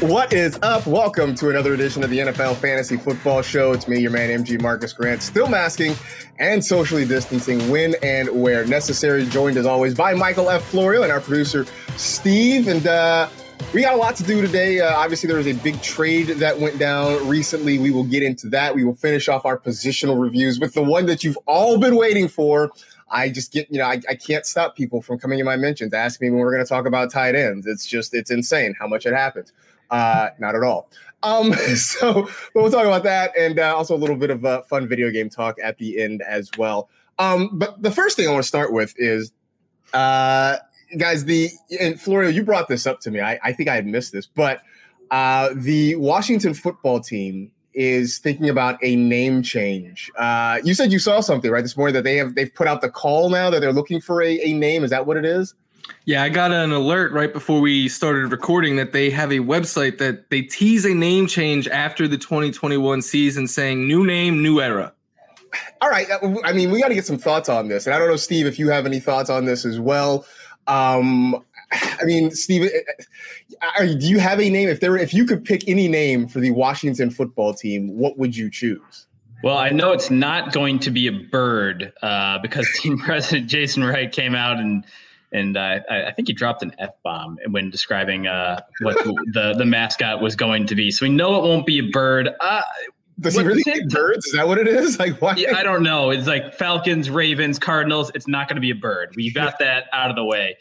What is up? Welcome to another edition of the NFL Fantasy Football Show. It's me, your man, MG Marcus Grant, still masking and socially distancing when and where necessary. Joined as always by Michael F. Florio and our producer, Steve. And uh, we got a lot to do today. Uh, obviously, there was a big trade that went down recently. We will get into that. We will finish off our positional reviews with the one that you've all been waiting for. I just get, you know, I, I can't stop people from coming in my mentions, asking me when we're going to talk about tight ends. It's just, it's insane how much it happens. Uh, not at all. Um, so but we'll talk about that and uh, also a little bit of uh, fun video game talk at the end as well. Um, but the first thing I want to start with is, uh, guys, the and Florio, you brought this up to me. I, I think I had missed this, but uh, the Washington football team is thinking about a name change. Uh, you said you saw something right this morning that they have they've put out the call now that they're looking for a, a name. Is that what it is? Yeah, I got an alert right before we started recording that they have a website that they tease a name change after the 2021 season saying new name, new era. All right. uh, I mean, we got to get some thoughts on this. And I don't know, Steve, if you have any thoughts on this as well. Um, I mean, Steve, uh, do you have a name? If there, if you could pick any name for the Washington football team, what would you choose? Well, I know it's not going to be a bird uh, because team president Jason Wright came out and and uh, I, think he dropped an f bomb when describing uh, what the the mascot was going to be. So we know it won't be a bird. Does he really hate birds? Is that what it is? Like why? Yeah, I don't know. It's like Falcons, Ravens, Cardinals. It's not going to be a bird. We got that out of the way.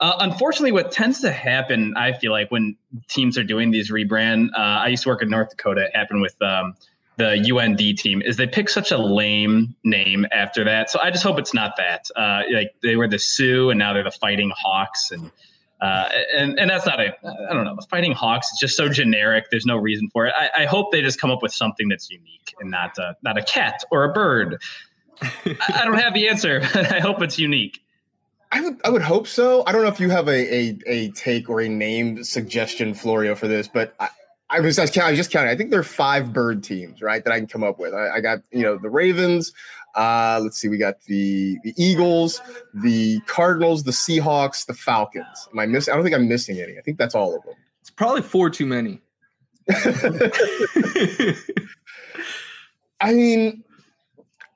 Uh, unfortunately, what tends to happen, I feel like, when teams are doing these rebrand, uh, I used to work in North Dakota. It happened with um, the UND team is they pick such a lame name after that. So I just hope it's not that. Uh, like they were the Sioux and now they're the Fighting Hawks, and uh, and and that's not a I don't know. Fighting Hawks is just so generic. There's no reason for it. I, I hope they just come up with something that's unique and not a, not a cat or a bird. I don't have the answer. I hope it's unique. I would I would hope so. I don't know if you have a a, a take or a name suggestion, Florio, for this, but I, I was, I I was just counting. I think there are five bird teams, right, that I can come up with. I, I got, you know, the Ravens. Uh, let's see, we got the the Eagles, the Cardinals, the Seahawks, the Falcons. Am I missing? I don't think I'm missing any. I think that's all of them. It's probably four too many. I mean,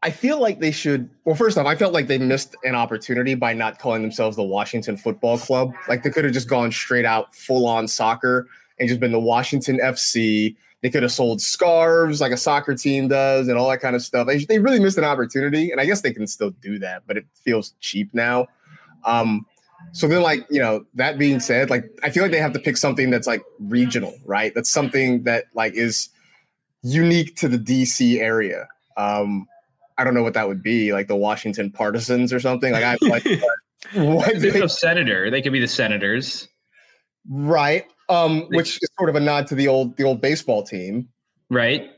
I feel like they should. Well, first off, I felt like they missed an opportunity by not calling themselves the Washington Football Club. Like they could have just gone straight out full on soccer and just been the Washington FC. They could have sold scarves like a soccer team does and all that kind of stuff. They, they really missed an opportunity, and I guess they can still do that, but it feels cheap now. Um, so then, like you know, that being said, like I feel like they have to pick something that's like regional, right? That's something that like is unique to the DC area. Um, I don't know what that would be, like the Washington Partisans or something. Like I like what, they, senator. They could be the senators, right? Um, which is sort of a nod to the old the old baseball team, right?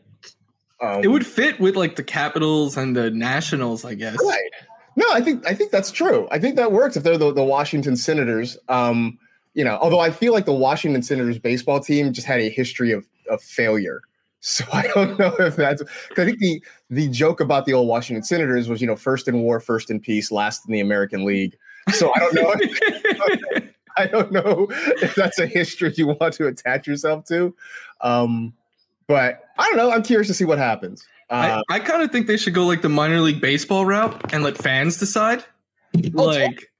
Um, it would fit with like the Capitals and the Nationals, I guess. Right. No, I think I think that's true. I think that works if they're the, the Washington Senators. Um, you know, although I feel like the Washington Senators baseball team just had a history of of failure. So I don't know if that's. I think the the joke about the old Washington Senators was, you know, first in war, first in peace, last in the American League. So I don't know. If, I don't know if that's a history you want to attach yourself to. Um, but I don't know. I'm curious to see what happens. Uh, I, I kind of think they should go like the minor league baseball route and let fans decide. Like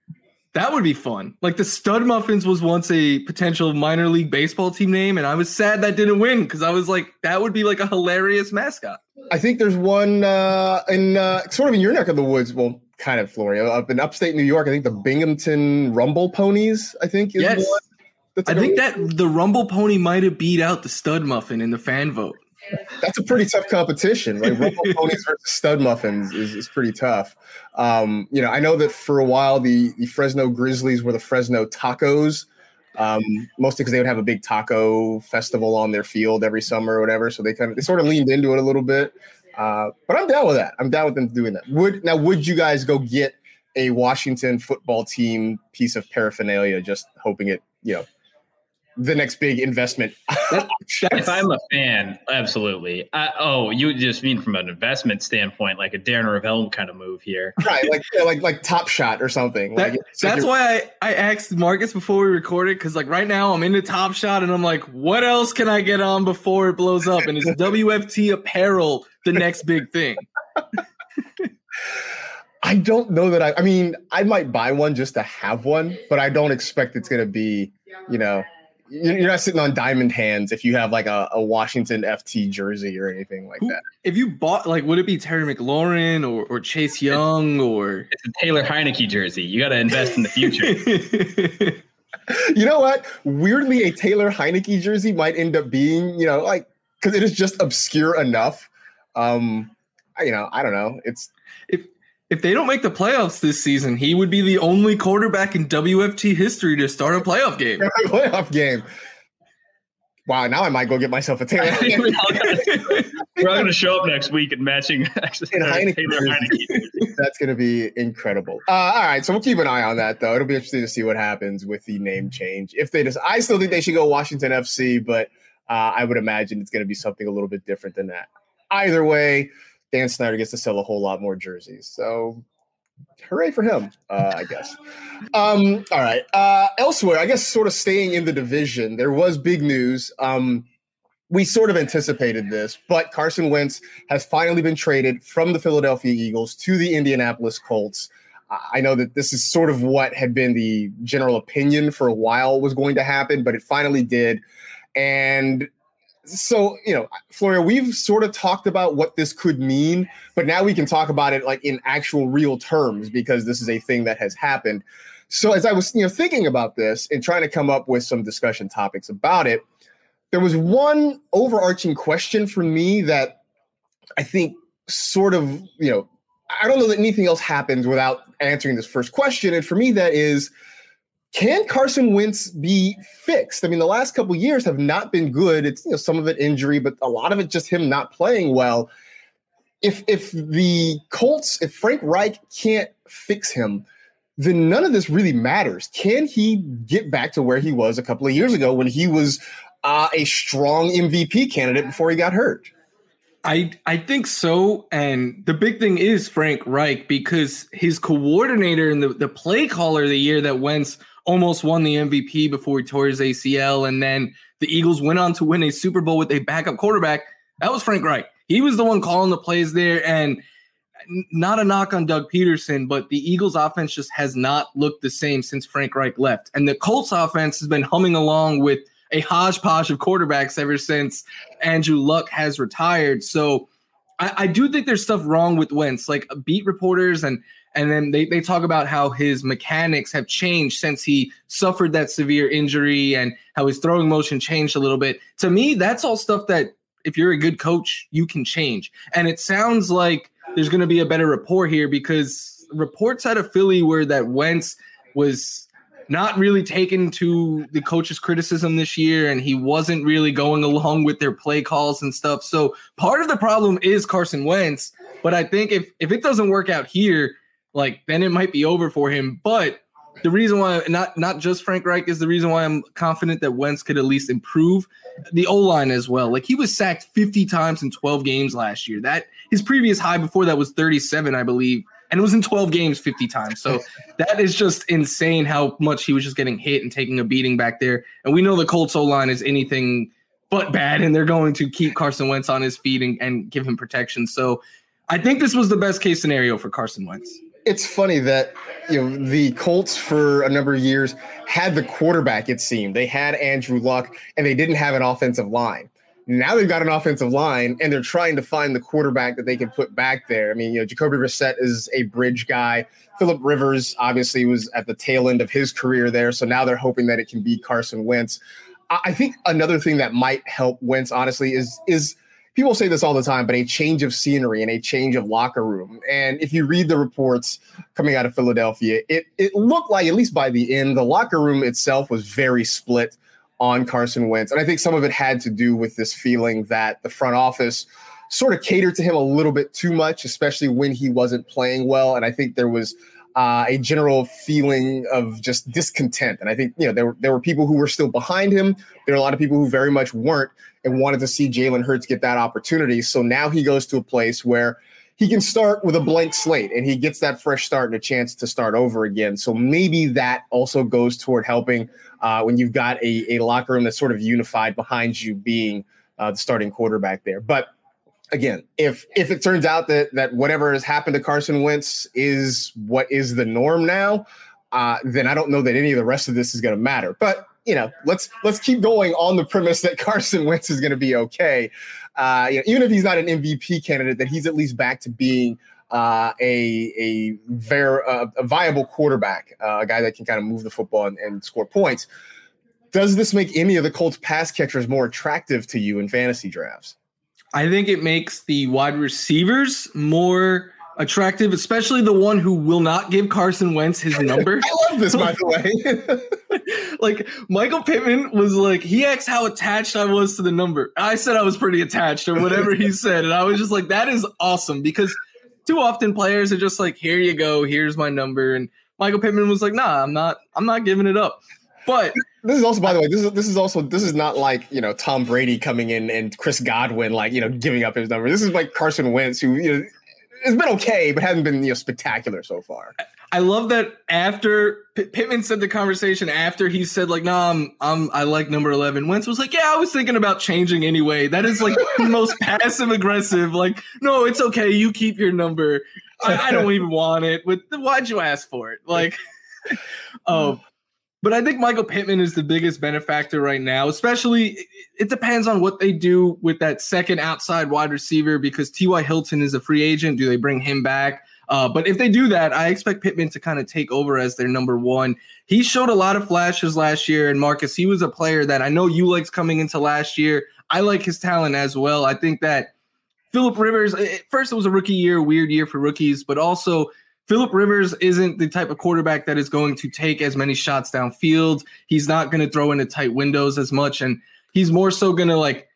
that would be fun. Like the Stud Muffins was once a potential minor league baseball team name, and I was sad that didn't win because I was like, that would be like a hilarious mascot. I think there's one uh, in uh, sort of in your neck of the woods. Well, kind of Florio up in upstate New York. I think the Binghamton Rumble Ponies. I think yes. I think that the Rumble Pony might have beat out the Stud Muffin in the fan vote. that's a pretty tough competition. Like Robo Ponies versus Stud Muffins is, is pretty tough. Um, you know, I know that for a while the the Fresno Grizzlies were the Fresno Tacos, um, mostly because they would have a big taco festival on their field every summer or whatever. So they kind of they sort of leaned into it a little bit. Uh, but I'm down with that. I'm down with them doing that. Would now would you guys go get a Washington football team piece of paraphernalia, just hoping it, you know, the next big investment. if I'm a fan, absolutely. I, oh, you just mean from an investment standpoint, like a Darren Rovell kind of move here, right? Like like like Top Shot or something. That, like, that's like why I I asked Marcus before we recorded because like right now I'm into Top Shot and I'm like, what else can I get on before it blows up? And it's WFT apparel, the next big thing. I don't know that I. I mean, I might buy one just to have one, but I don't expect it's going to be, you know, you're not sitting on diamond hands if you have like a, a Washington FT jersey or anything like Who, that. If you bought, like, would it be Terry McLaurin or, or Chase Young or? It's a Taylor Heinicke jersey. You got to invest in the future. you know what? Weirdly, a Taylor Heinicke jersey might end up being, you know, like because it is just obscure enough. Um, you know, I don't know. It's if if they don't make the playoffs this season, he would be the only quarterback in WFT history to start a playoff game. A playoff game. Wow, now I might go get myself a Taylor. We're all going to show up next week and matching Taylor Heinicke. That's going to be incredible. Uh, all right, so we'll keep an eye on that, though. It'll be interesting to see what happens with the name change. If they just, I still think they should go Washington FC, but uh, I would imagine it's going to be something a little bit different than that. Either way, Dan Snyder gets to sell a whole lot more jerseys. So hooray for him, uh, I guess. Um, all right. Uh, elsewhere, I guess sort of staying in the division, there was big news. Um, we sort of anticipated this, but Carson Wentz has finally been traded from the Philadelphia Eagles to the Indianapolis Colts. I know that this is sort of what had been the general opinion for a while was going to happen, but it finally did. And so you know Florio we've sort of talked about what this could mean but now we can talk about it like in actual real terms because this is a thing that has happened. So as i was you know thinking about this and trying to come up with some discussion topics about it there was one overarching question for me that i think sort of you know i don't know that anything else happens without answering this first question. And for me that is can Carson Wentz be fixed? I mean, the last couple years have not been good. It's you know some of it injury, but a lot of it just him not playing well. If if the Colts, if Frank Reich can't fix him, then none of this really matters. Can he get back to where he was a couple of years ago when he was uh, a strong MVP candidate before he got hurt? I I think so. And the big thing is Frank Reich because his coordinator and the, the play caller the year that Wentz almost won the MVP before he tore his ACL. And then the Eagles went on to win a Super Bowl with a backup quarterback. That was Frank Reich. He was the one calling the plays there. And not a knock on Doug Pederson, but the Eagles offense just has not looked the same since Frank Reich left. And the Colts offense has been humming along with a hodgepodge of quarterbacks ever since Andrew Luck has retired. So I, I do think there's stuff wrong with Wentz. Like beat reporters and and then they, they talk about how his mechanics have changed since he suffered that severe injury and how his throwing motion changed a little bit. To me, that's all stuff that if you're a good coach, you can change. And it sounds like there's going to be a better rapport here because reports out of Philly were that Wentz was not really taken to the coach's criticism this year and he wasn't really going along with their play calls and stuff. So part of the problem is Carson Wentz, but I think if if it doesn't work out here, like then it might be over for him. But the reason why not not just Frank Reich is the reason why I'm confident that Wentz could at least improve the O line as well. Like he was sacked 50 times in 12 games last year. That his previous high before that was 37, I believe, and it was in 12 games 50 times. So that is just insane how much he was just getting hit and taking a beating back there. And we know the Colts O line is anything but bad, and they're going to keep Carson Wentz on his feet and, and give him protection. So I think this was the best case scenario for Carson Wentz it's funny that you know the Colts for a number of years had the quarterback. It seemed they had Andrew Luck, and they didn't have an offensive line. Now they've got an offensive line, and they're trying to find the quarterback that they can put back there. I mean, you know, Jacoby Brissett is a bridge guy. Philip Rivers obviously was at the tail end of his career there, so now they're hoping that it can be Carson Wentz. I think another thing that might help Wentz, honestly, is is people say this all the time, but a change of scenery and a change of locker room. And if you read the reports coming out of Philadelphia, it it looked like at least by the end, the locker room itself was very split on Carson Wentz. And I think some of it had to do with this feeling that the front office sort of catered to him a little bit too much, especially when he wasn't playing well. And I think there was uh, a general feeling of just discontent. And I think you know there were there were people who were still behind him. There are a lot of people who very much weren't and wanted to see Jalen Hurts get that opportunity. So now he goes to a place where he can start with a blank slate and he gets that fresh start and a chance to start over again. So maybe that also goes toward helping uh, when you've got a, a locker room that's sort of unified behind you being uh, the starting quarterback there. But again, if if it turns out that that whatever has happened to Carson Wentz is what is the norm now, uh, then I don't know that any of the rest of this is going to matter. But you know, let's let's keep going on the premise that Carson Wentz is going to be okay. Uh, you know, even if he's not an MVP candidate, that he's at least back to being uh, a a very uh, a viable quarterback, uh, a guy that can kind of move the football and, and score points. Does this make any of the Colts pass catchers more attractive to you in fantasy drafts? I think it makes the wide receivers more attractive, especially the one who will not give Carson Wentz his number. I love this, by the way. like Michael Pittman was like, he asked how attached I was to the number. I said I was pretty attached or whatever he said. And I was just like, that is awesome because too often players are just like, here you go, here's my number. And Michael Pittman was like, nah, I'm not, I'm not giving it up. But this is also, by the way, this is this is also this is not like you know Tom Brady coming in and Chris Godwin like you know giving up his number. This is like Carson Wentz who you know has been okay, but hasn't been you know spectacular so far. I love that after P- Pittman said the conversation after he said like, "Nah, I'm, I'm I like number 11." Wentz was like, "Yeah, I was thinking about changing anyway." That is like the most passive aggressive. Like, no, it's okay. You keep your number. I, I don't even want it. But why'd you ask for it? Like, um, but I think Michael Pittman is the biggest benefactor right now, especially it depends on what they do with that second outside wide receiver because T.Y. Hilton is a free agent. Do they bring him back? Uh, but if they do that, I expect Pittman to kind of take over as their number one. He showed a lot of flashes last year, and Marcus, he was a player that I know you liked coming into last year. I like his talent as well. I think that Philip Rivers, first it was a rookie year, weird year for rookies, but also Philip Rivers isn't the type of quarterback that is going to take as many shots downfield. He's not going to throw into tight windows as much. And he's more so going to like,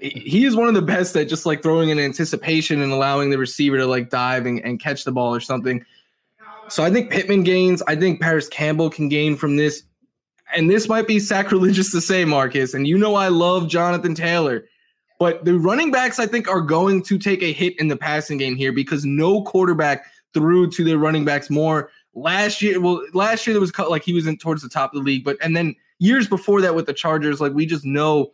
he is one of the best at just like throwing in anticipation and allowing the receiver to like dive and, and catch the ball or something. So I think Pittman gains. I think Parris Campbell can gain from this. And this might be sacrilegious to say, Marcus. And you know I love Jonathan Taylor. But the running backs, I think, are going to take a hit in the passing game here because no quarterback threw to their running backs more. Last year, well, last year there was like he was in towards the top of the league, but and then years before that with the Chargers, like we just know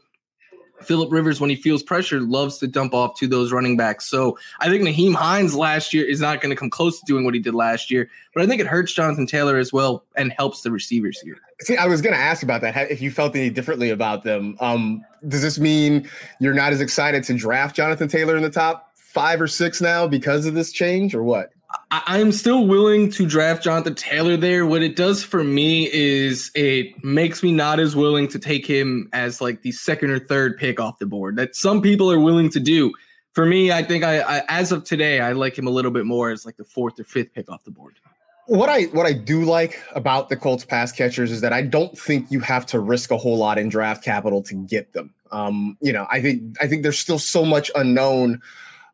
Philip Rivers, when he feels pressure, loves to dump off to those running backs. So I think Nyheim Hines last year is not going to come close to doing what he did last year, but I think it hurts Jonathan Taylor as well and helps the receivers here. See, I was going to ask about that. If you felt any differently about them, um, does this mean you're not as excited to draft Jonathan Taylor in the top five or six now because of this change, or what? I'm still willing to draft Jonathan Taylor there. What it does for me is it makes me not as willing to take him as like the second or third pick off the board that some people are willing to do. For me, I think I, I as of today, I like him a little bit more as like the fourth or fifth pick off the board. What I what I do like about the Colts pass catchers is that I don't think you have to risk a whole lot in draft capital to get them. Um, you know, I think I think there's still so much unknown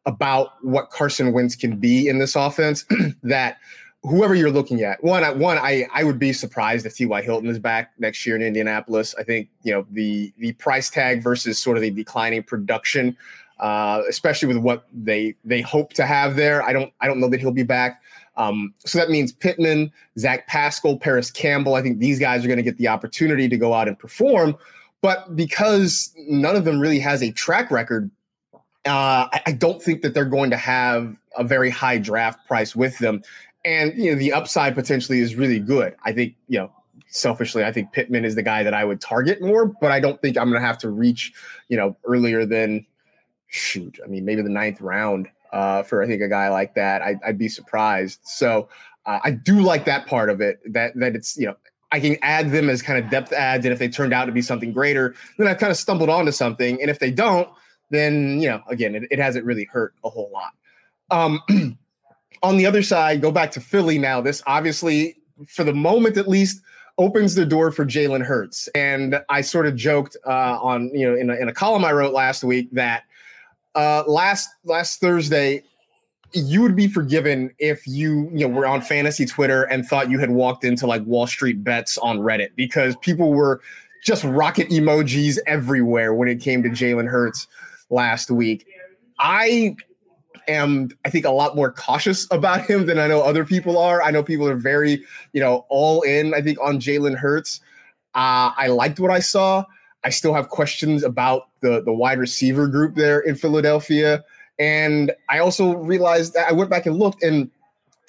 about what Carson Wentz can be in this offense that whoever you're looking at, one, one, I, I would be surprised if T.Y. Hilton is back next year in Indianapolis. I think, you know, the, the price tag versus sort of the declining production, uh, especially with what they, they hope to have there. I don't, I don't know that he'll be back. Um, so that means Pittman, Zach Pascal, Parris Campbell. I think these guys are going to get the opportunity to go out and perform. But because none of them really has a track record uh, I, don't think that they're going to have a very high draft price with them. And, you know, the upside potentially is really good. I think, you know, selfishly, I think Pittman is the guy that I would target more, but I don't think I'm going to have to reach, you know, earlier than, shoot, I mean, maybe the ninth round uh, for, I think, a guy like that. I, would be surprised. So uh, I do like that part of it, that, that it's, you know, I can add them as kind of depth adds. And if they turned out to be something greater, then I've kind of stumbled onto something. And if they don't, then you know, again, it, it hasn't really hurt a whole lot. Um, on the other side, go back to Philly now. This obviously, for the moment at least, opens the door for Jalen Hurts. And I sort of joked uh, on, you know, in a, in a column I wrote last week that uh, last last Thursday, you would be forgiven if you, you know, were on fantasy Twitter and thought you had walked into like Wall Street bets on Reddit because people were just rocket emojis everywhere when it came to Jalen Hurts last week. I am, I think, a lot more cautious about him than I know other people are. I know people are very, you know, all in, I think, on Jalen Hurts. Uh, I liked what I saw. I still have questions about the, the wide receiver group there in Philadelphia. And I also realized that I went back and looked, and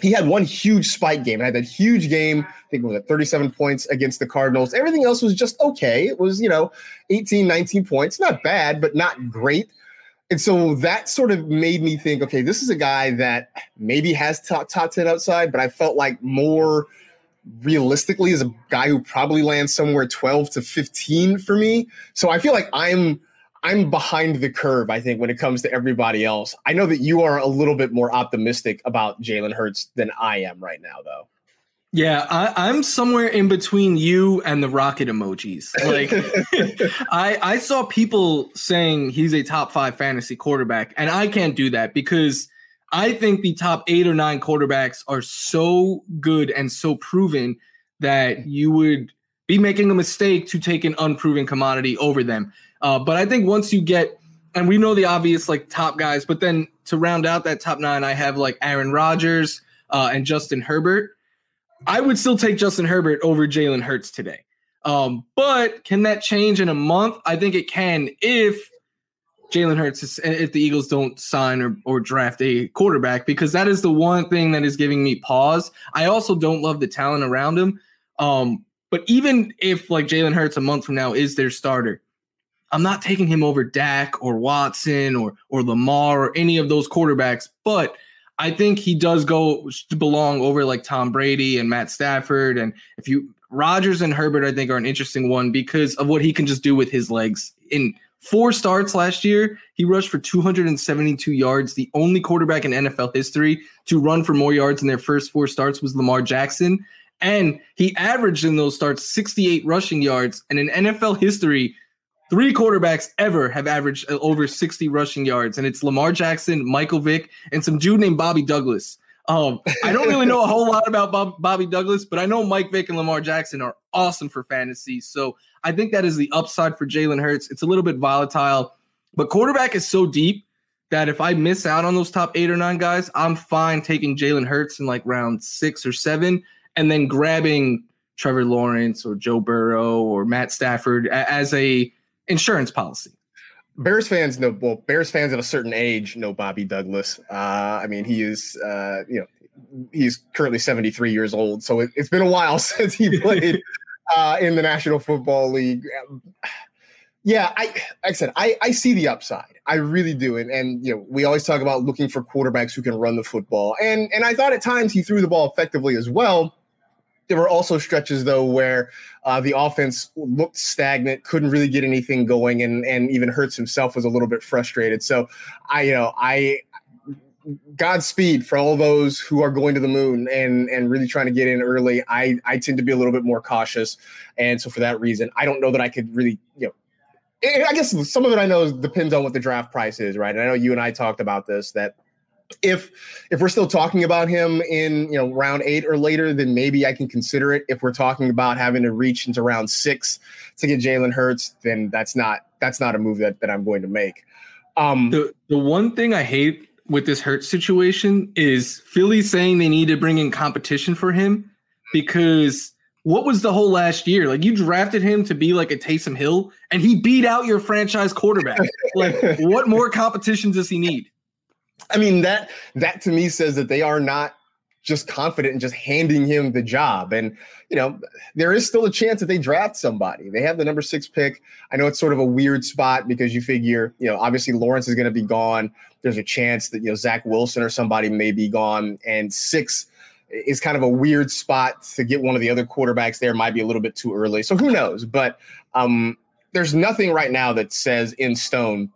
he had one huge spike game. I had that huge game. I think it was at 37 points against the Cardinals. Everything else was just okay. It was, you know, 18, 19 points. Not bad, but not great. And so that sort of made me think, okay, this is a guy that maybe has top top 10 outside, but I felt like more realistically is a guy who probably lands somewhere 12 to 15 for me. So I feel like I'm I'm behind the curve, I think, when it comes to everybody else. I know that you are a little bit more optimistic about Jalen Hurts than I am right now, though. Yeah, I, am somewhere in between you and the rocket emojis. Like, I I saw people saying he's a top five fantasy quarterback, and I can't do that because I think the top eight or nine quarterbacks are so good and so proven that you would be making a mistake to take an unproven commodity over them. Uh, but I think once you get, and we know the obvious like top guys, but then to round out that top nine, I have like Aaron Rodgers uh, and Justin Herbert I would still take Justin Herbert over Jalen Hurts today. Um, but can that change in a month? I think it can if Jalen Hurts, is, if the Eagles don't sign or, or draft a quarterback, because that is the one thing that is giving me pause. I also don't love the talent around him. Um, but even if like Jalen Hurts a month from now is their starter, I'm not taking him over Dak or Watson or or Lamar or any of those quarterbacks. But I think he does go to belong over like Tom Brady and Matt Stafford. And if you Rodgers and Herbert, I think are an interesting one because of what he can just do with his legs. In four starts last year, he rushed for 272 yards. The only quarterback in NFL history to run for more yards in their first four starts was Lamar Jackson. And he averaged in those starts 68 rushing yards. And in NFL history, Three quarterbacks ever have averaged uh, over 60 rushing yards, and it's Lamar Jackson, Michael Vick, and some dude named Bobby Douglas. Um, I don't really know a whole lot about Bob, Bobby Douglas, but I know Mike Vick and Lamar Jackson are awesome for fantasy. So I think that is the upside for Jalen Hurts. It's a little bit volatile, but quarterback is so deep that if I miss out on those top eight or nine guys, I'm fine taking Jalen Hurts in like round six or seven and then grabbing Trevor Lawrence or Joe Burrow or Matt Stafford as a insurance policy. Bears fans know well. Bears fans of a certain age know Bobby Douglas. Uh, I mean, he is uh, you know he's currently 73 years old, so it, has been a while since he played uh, in the National Football League. Yeah, I like I said, I, I see the upside. I really do. And and you know, we always talk about looking for quarterbacks who can run the football. And and I thought at times he threw the ball effectively as well. There were also stretches though where uh, the offense looked stagnant, couldn't really get anything going, and and even Hurts himself was a little bit frustrated. So I, you know, I Godspeed for all those who are going to the moon and and really trying to get in early. I I tend to be a little bit more cautious, and so for that reason, I don't know that I could really you know. I guess some of it I know depends on what the draft price is, right? And I know you and I talked about this that if if we're still talking about him in you know round eight or later, then maybe I can consider it. If we're talking about having to reach into round six to get Jalen Hurts, then that's not that's not a move that, that I'm going to make. Um, the the one thing I hate with this Hurts situation is Philly saying they need to bring in competition for him because what was the whole last year? Like you drafted him to be like a Taysom Hill, and he beat out your franchise quarterback. like what more competition does he need? I mean that that to me says that they are not just confident in just handing him the job. And you know, there is still a chance that they draft somebody. They have the number six pick. I know it's sort of a weird spot because you figure, you know, obviously Lawrence is going to be gone. There's a chance that you know Zach Wilson or somebody may be gone, and six is kind of a weird spot to get one of the other quarterbacks there. Might be a little bit too early, so who knows? But um, there's nothing right now that says in stone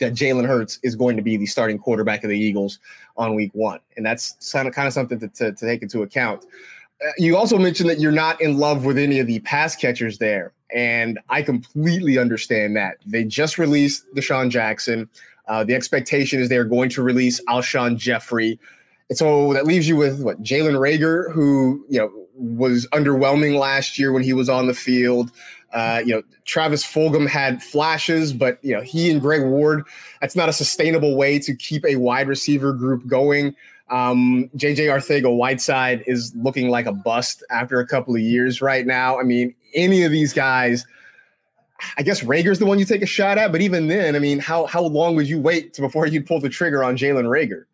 that Jalen Hurts is going to be the starting quarterback of the Eagles on week one. And that's kind of, kind of something to, to, to take into account. Uh, you also mentioned that you're not in love with any of the pass catchers there. And I completely understand that. They just released DeSean Jackson. Uh, the expectation is they're going to release Alshon Jeffery. And so that leaves you with what Jalen Reagor, who you know was underwhelming last year when he was on the field. Uh, you know, Travis Fulgham had flashes, but you know, he and Greg Ward, that's not a sustainable way to keep a wide receiver group going. Um, JJ Arcega Whiteside is looking like a bust after a couple of years right now. I mean, any of these guys, I guess Reagor's the one you take a shot at, but even then, I mean, how how long would you wait before you pull the trigger on Jalen Reagor?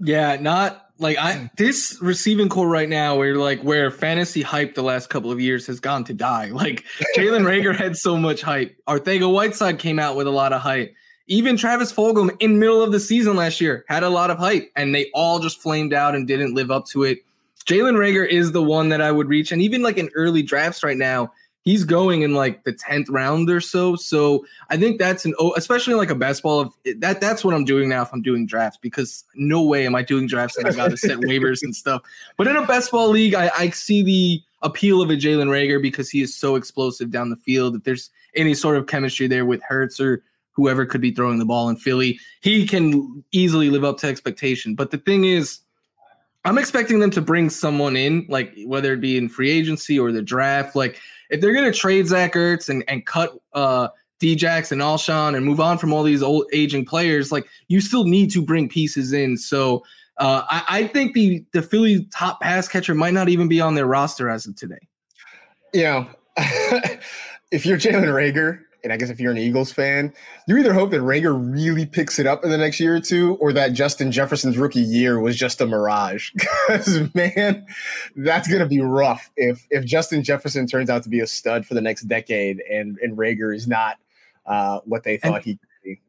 Yeah, not like I hmm. this receiving corps right now, where like where fantasy hype the last couple of years has gone to die. Like Jalen Reagor had so much hype. Arcega Whiteside came out with a lot of hype. Even Travis Fulgham in middle of the season last year had a lot of hype, and they all just flamed out and didn't live up to it. Jalen Reagor is the one that I would reach, and even like in early drafts right now, he's going in like the 10th round or so. So I think that's an, especially like a best ball of that. That's what I'm doing now if I'm doing drafts because no way am I doing drafts and I got to set waivers and stuff. But in a best ball league, I, I see the appeal of a Jalen Reagor because he is so explosive down the field. If there's any sort of chemistry there with Hurts or whoever could be throwing the ball in Philly, he can easily live up to expectation. But the thing is, I'm expecting them to bring someone in, like whether it be in free agency or the draft. Like if they're gonna trade Zach Ertz and, and cut uh Djax and Alshon and move on from all these old aging players, like you still need to bring pieces in. So uh, I, I think the the Philly top pass catcher might not even be on their roster as of today. You know, if you're Jalen Reagor, and I guess if you're an Eagles fan, you either hope that Reagor really picks it up in the next year or two, or that Justin Jefferson's rookie year was just a mirage. Because man, that's gonna be rough if if Justin Jefferson turns out to be a stud for the next decade, and and Reagor is not uh, what they thought and he could be.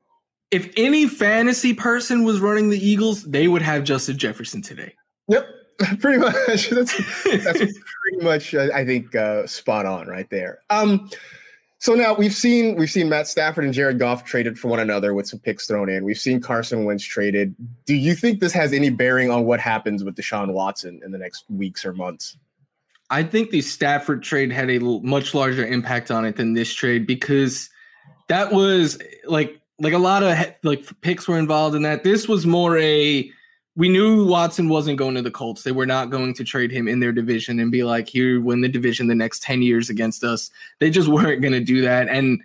If any fantasy person was running the Eagles, they would have Justin Jefferson today. Yep, pretty much. That's that's pretty much I think uh, spot on right there. Um. So now we've seen we've seen Matt Stafford and Jared Goff traded for one another with some picks thrown in. We've seen Carson Wentz traded. Do you think this has any bearing on what happens with Deshaun Watson in the next weeks or months? I think the Stafford trade had a much larger impact on it than this trade because that was like like a lot of like picks were involved in that. This was more a we knew Watson wasn't going to the Colts. They were not going to trade him in their division and be like, here, win the division the next 10 years against us. They just weren't going to do that. And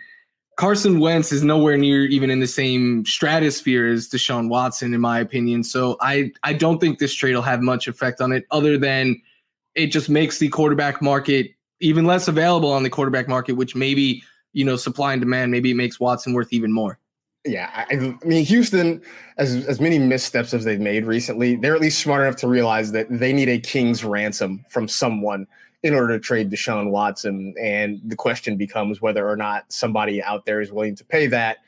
Carson Wentz is nowhere near even in the same stratosphere as Deshaun Watson, in my opinion. So I, I don't think this trade will have much effect on it other than it just makes the quarterback market even less available on the quarterback market, which maybe, you know, supply and demand, maybe it makes Watson worth even more yeah, I, I, mean Houston, as as many missteps as they've made recently, they're at least smart enough to realize that they need a king's ransom from someone in order to trade Deshaun Watson. And the question becomes whether or not somebody out there is willing to pay that.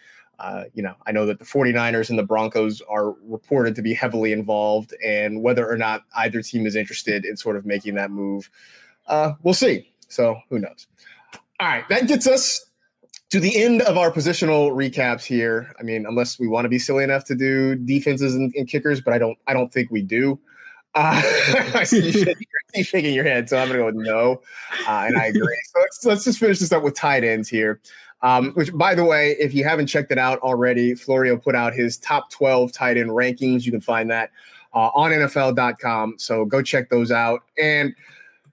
Uh, you know, I know that the 49ers and the Broncos are reported to be heavily involved, and whether or not either team is interested in sort of making that move, uh, we'll see. So who knows? All right, that gets us to the end of our positional recaps here. I mean, unless we want to be silly enough to do defenses and, and kickers, but I don't. I don't think we do. Uh, I see you shaking, shaking, your head, so I'm going to go with no, uh, and I agree. So let's let's just finish this up with tight ends here. Um, which, by the way, if you haven't checked it out already, Florio put out his top 12 tight end rankings. You can find that uh, on NFL.com. So go check those out. And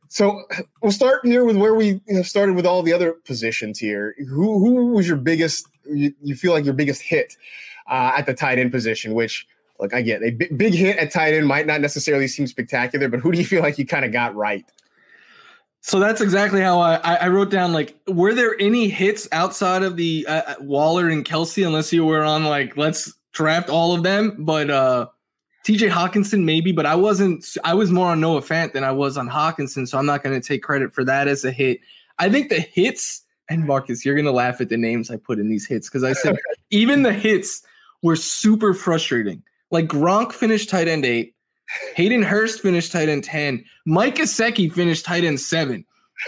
so we'll start here with where we started with all the other positions here. Who who was your biggest? You, you feel like your biggest hit uh, at the tight end position? Which, look, I get a big, big hit at tight end might not necessarily seem spectacular, but who do you feel like you kind of got right? So that's exactly how I, I wrote down. Like, were there any hits outside of the uh, uh Waller and Kelce? Unless you were on like, let's draft all of them. But uh TJ Hockenson, maybe, but I wasn't. I was more on Noah Fant than I was on Hockenson. so I'm not going to take credit for that as a hit. I think the hits, and Marcus, you're going to laugh at the names I put in these hits because I said even the hits were super frustrating. Like Gronk finished tight end eight, Hayden Hurst finished tight end 10, Mike Gesicki finished tight end seven.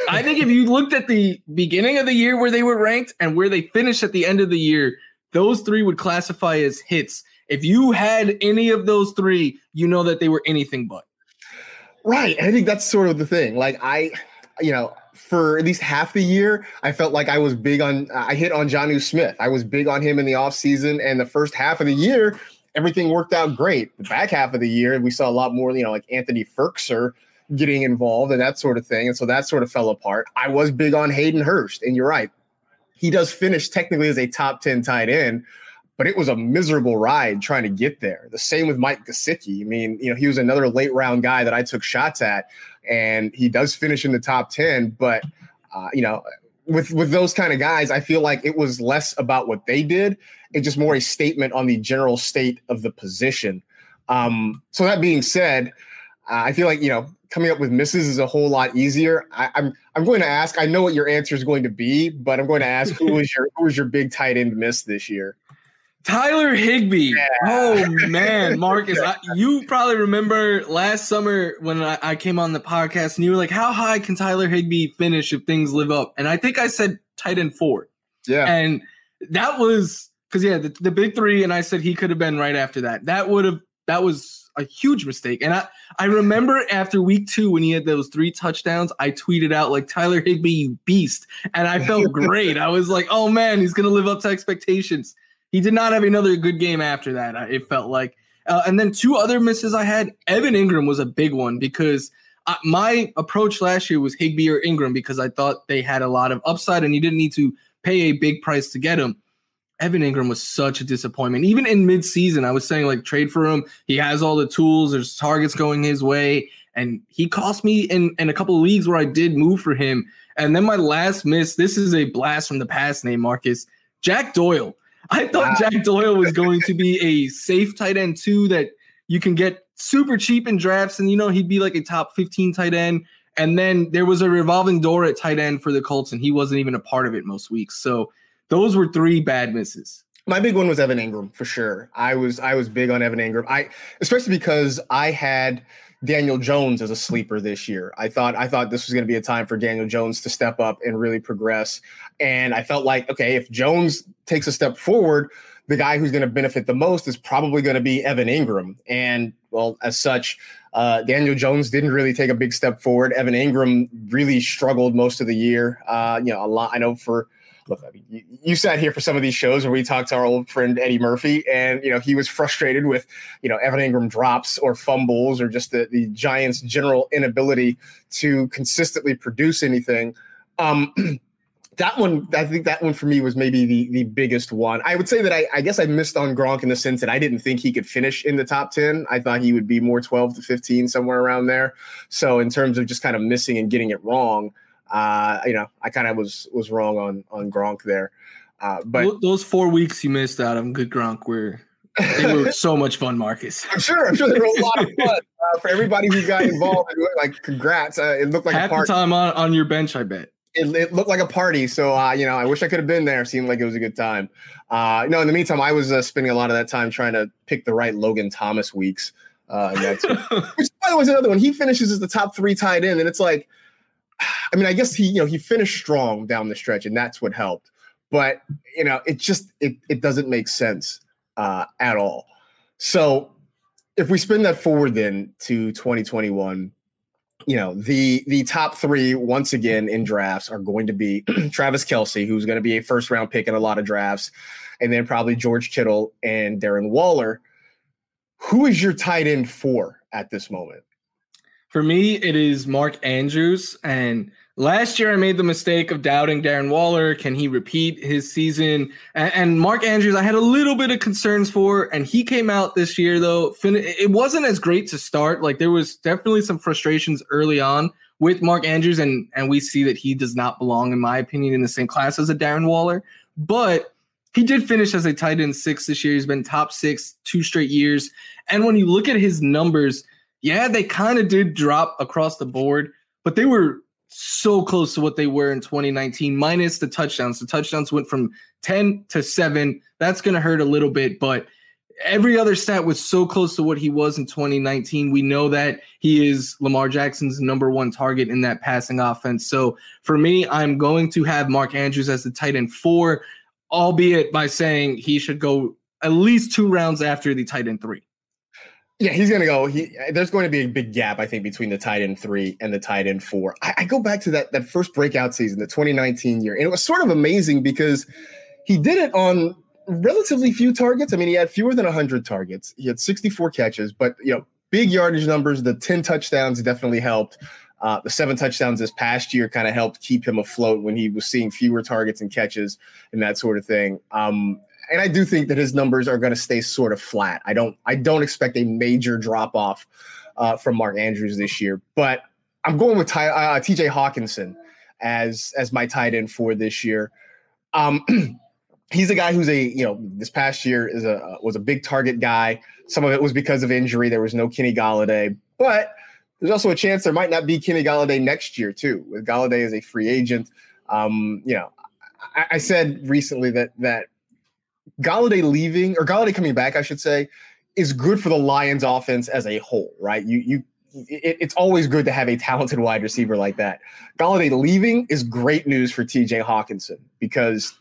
I think if you looked at the beginning of the year where they were ranked and where they finished at the end of the year, those three would classify as hits. If you had any of those three, you know that they were anything but. Right. I think that's sort of the thing. Like I, you know, for at least half the year, I felt like I was big on I hit on Jonnu Smith. I was big on him in the offseason. And the first half of the year, everything worked out great. The back half of the year, we saw a lot more, you know, like Anthony Firkser getting involved and that sort of thing. And so that sort of fell apart. I was big on Hayden Hurst, and you're right. He does finish technically as a top 10 tight end, but it was a miserable ride trying to get there. The same with Mike Gesicki. I mean, you know, he was another late round guy that I took shots at, and he does finish in the top 10, but uh, you know, with with those kind of guys, I feel like it was less about what they did and just more a statement on the general state of the position. Um, so that being said, uh, I feel like you know coming up with misses is a whole lot easier. I, am I'm, I'm going to ask. I know what your answer is going to be, but I'm going to ask who was your who was your big tight end miss this year? Tyler Higbee. Yeah. Oh man, Marcus, I, you probably remember last summer when I, I, came on the podcast and you were like, "How high can Tyler Higbee finish if things live up?" And I think I said tight end four. Yeah, and that was because yeah, the, the big three, and I said he could have been right after that. That would have that was a huge mistake. And I I remember after week two when he had those three touchdowns, I tweeted out like Tyler Higbee, you beast, and I felt great. I was like, oh man, he's gonna live up to expectations. He did not have another good game after that. It felt like, uh, and then two other misses I had. Evan Engram was a big one because. I, my approach last year was Higbee or Engram because I thought they had a lot of upside and you didn't need to pay a big price to get them. Evan Engram was such a disappointment. Even in midseason, I was saying like trade for him. He has all the tools. There's targets going his way, and he cost me in in a couple of leagues where I did move for him. And then my last miss. This is a blast from the past name, Marcus Jack Doyle. I thought. Jack Doyle was going to be a safe tight end too that you can get super cheap in drafts, and you know he'd be like a top 15 tight end. And then there was a revolving door at tight end for the Colts, and he wasn't even a part of it most weeks. So those were three bad misses. My big one was Evan Engram for sure. I was I was big on Evan Engram. I especially because I had Daniel Jones as a sleeper this year. I thought I thought this was going to be a time for Daniel Jones to step up and really progress. And I felt like okay, if Jones takes a step forward, the guy who's going to benefit the most is probably going to be Evan Engram. And well, as such, uh, Daniel Jones didn't really take a big step forward. Evan Engram really struggled most of the year. Uh, you know, a lot. I know for look, I mean, you, you, sat here for some of these shows where we talked to our old friend Eddie Murphy, and you know he was frustrated with you know Evan Engram drops or fumbles or just the the Giants' general inability to consistently produce anything. Um, that one, I think that one for me was maybe the the biggest one. I would say that I, I guess I missed on Gronk in the sense that I didn't think he could finish in the top ten. I thought he would be more twelve to fifteen somewhere around there. So in terms of just kind of missing and getting it wrong uh, you know, I kind of was was wrong on on Gronk there. Uh, but those four weeks you missed out on good Gronk were they were so much fun, Marcus. I'm sure. I'm sure they were a lot of fun uh, for everybody who got involved. Like, congrats! Uh, it looked like half a party. the time on on your bench. I bet it, it looked like a party. So uh, you know, I wish I could have been there. Seemed like it was a good time. Uh, no, in the meantime, I was uh, spending a lot of that time trying to pick the right Logan Thomas weeks. Uh, which, by the way, is another one. He finishes as the top three tight end, and it's like I mean, I guess he, you know, he finished strong down the stretch, and that's what helped. But you know, it just it it doesn't make sense uh, at all. So if we spin that forward then to 2021, you know, the the top three once again in drafts are going to be Travis Kelce, who's going to be a first round pick in a lot of drafts, and then probably George Kittle and Darren Waller. Who is your tight end for at this moment? For me, it is Mark Andrews. And last year, I made the mistake of doubting Darren Waller. Can he repeat his season? And, Mark Andrews, I had a little bit of concerns for, and he came out this year though. It wasn't as great to start. Like there was definitely some frustrations early on with Mark Andrews, and and we see that he does not belong, in my opinion, in the same class as a Darren Waller. But he did finish as a tight end six this year. He's been top six two straight years. And when you look at his numbers yeah, they kind of did drop across the board, but they were so close to what they were in 2019, minus the touchdowns. The touchdowns went from 10 to 7. That's going to hurt a little bit, but every other stat was so close to what he was in 2019. We know that he is Lamar Jackson's number one target in that passing offense. So for me, I'm going to have Mark Andrews as the tight end four. albeit by saying he should go at least two rounds after the tight end three. Yeah, he's going to go. He, there's going to be a big gap, I think, between the tight end three and the tight end four. I, I go back to that that first breakout season, the 2019 year, and it was sort of amazing because he did it on relatively few targets. I mean, he had fewer than 100 targets. He had 64 catches, but you know, big yardage numbers. The 10 touchdowns definitely helped. Uh, the seven touchdowns this past year kind of helped keep him afloat when he was seeing fewer targets and catches and that sort of thing. Um, and I do think that his numbers are going to stay sort of flat. I don't I don't expect a major drop off uh, from Mark Andrews this year, but I'm going with Ty, uh, T.J. Hockenson as as my tight end for this year. Um, he's a guy who's a you know this past year is a was a big target guy. Some of it was because of injury. There was no Kenny Golladay, but there's also a chance there might not be Kenny Golladay next year too. With Golladay as a free agent, um, you know, I, I said recently that that Golladay leaving or Golladay coming back, I should say, is good for the Lions offense as a whole, right? You you it, it's always good to have a talented wide receiver like that. Golladay leaving is great news for TJ Hockenson because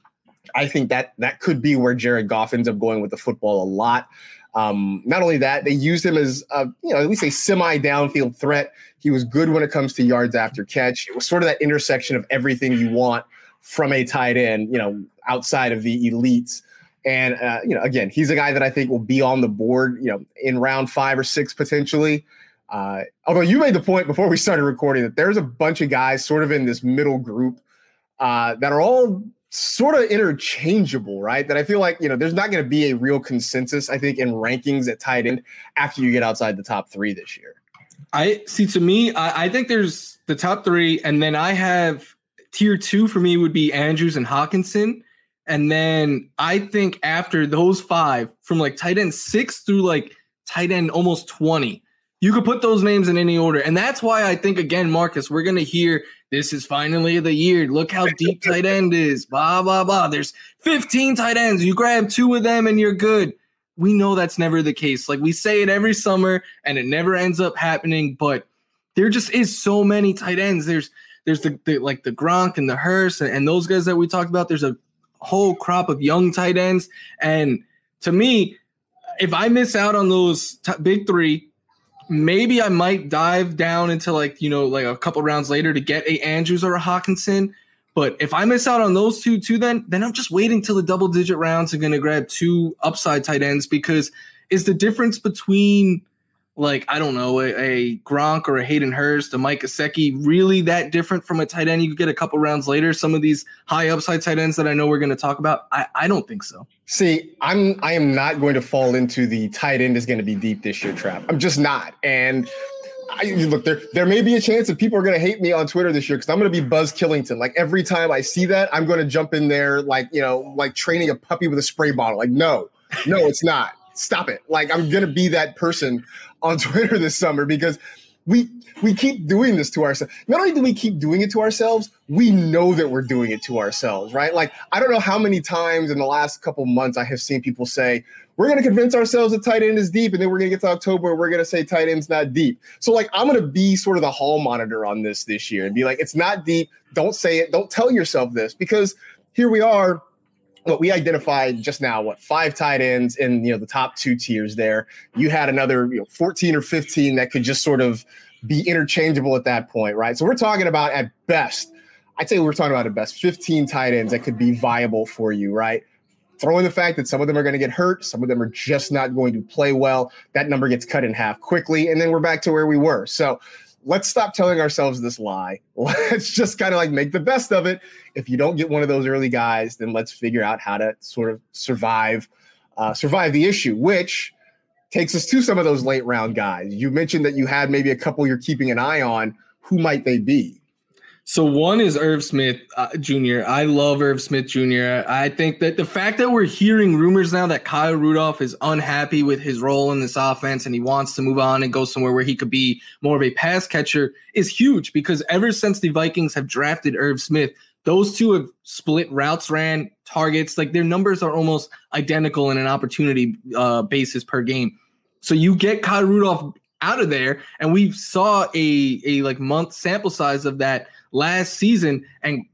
I think that that could be where Jared Goff ends up going with the football a lot. Um, not only that, they used him as a, you know at least a semi downfield threat. He was good when it comes to yards after catch. It was sort of that intersection of everything you want from a tight end, you know, outside of the elites. And uh, you know, again, he's a guy that I think will be on the board, you know, in round five or six potentially. Uh, although you made the point before we started recording that there's a bunch of guys sort of in this middle group uh, that are all sort of interchangeable, right? That I feel like, you know, there's not going to be a real consensus, I think, in rankings at tight end after you get outside the top three this year. I see to me, I, I think there's the top three, and then I have tier two for me would be Andrews and Hockenson. And then I think after those five, from like tight end six through like tight end almost 20, you could put those names in any order. And that's why I think, again, Marcus, we're going to hear this is finally the year. Look how deep tight end is. Blah, blah, blah. There's 15 tight ends. You grab two of them and you're good. We know that's never the case. Like we say it every summer and it never ends up happening, but there just is so many tight ends. There's, there's the, the like the Gronk and the Hurst and, and those guys that we talked about. There's a whole crop of young tight ends. And to me, if I miss out on those t- big three, maybe I might dive down into like, you know, like a couple rounds later to get a Andrews or a Hockenson. But if I miss out on those two too, then then I'm just waiting till the double digit rounds and gonna grab two upside tight ends because is the difference between like I don't know a, a, Gronk or a Hayden Hurst, a Mike Gesicki, really that different from a tight end you get a couple rounds later. Some of these high upside tight ends that I know we're going to talk about, I, I don't think so. See, I'm I am not going to fall into the tight end is going to be deep this year trap. I'm just not, and. I, look, there there may be a chance that people are going to hate me on Twitter this year because I'm going to be Buzz Killington. Like every time I see that, I'm going to jump in there like you know, like training a puppy with a spray bottle. Like no, no, it's not. Stop it. Like I'm to be that person on Twitter this summer because we we keep doing this to ourselves. Not only do we keep doing it to ourselves, we know that we're doing it to ourselves, right? Like I don't know how many times in the last couple months I have seen people say we're going to convince ourselves that tight end is deep, and then we're going to get to October and we're going to say tight end's not deep. So like I'm going to be sort of the hall monitor on this this year and be like, it's not deep. Don't say it. Don't tell yourself this because here we are what we identified just now, what five tight ends in you know the top two tiers there. You had another you know 14 or 15 that could just sort of be interchangeable at that point, right? So we're talking about at best, I'd say we're talking about at best 15 tight ends that could be viable for you, right? Throw in the fact that some of them are going to get hurt, some of them are just not going to play well. That number gets cut in half quickly, and then we're back to where we were. So let's stop telling ourselves this lie. Let's just kind of like make the best of it. If you don't get one of those early guys, then let's figure out how to sort of survive, uh, survive the issue, which takes us to some of those late round guys. You mentioned that you had maybe a couple you're keeping an eye on. Who might they be? So one is Irv Smith uh, Jr. I love Irv Smith Jr. I think that the fact that we're hearing rumors now that Kyle Rudolph is unhappy with his role in this offense and he wants to move on and go somewhere where he could be more of a pass catcher is huge because ever since the Vikings have drafted Irv Smith, those two have split routes ran, targets, like their numbers are almost identical in an opportunity uh, basis per game. So you get Kyle Rudolph out of there, and we saw a a like month sample size of that last season, and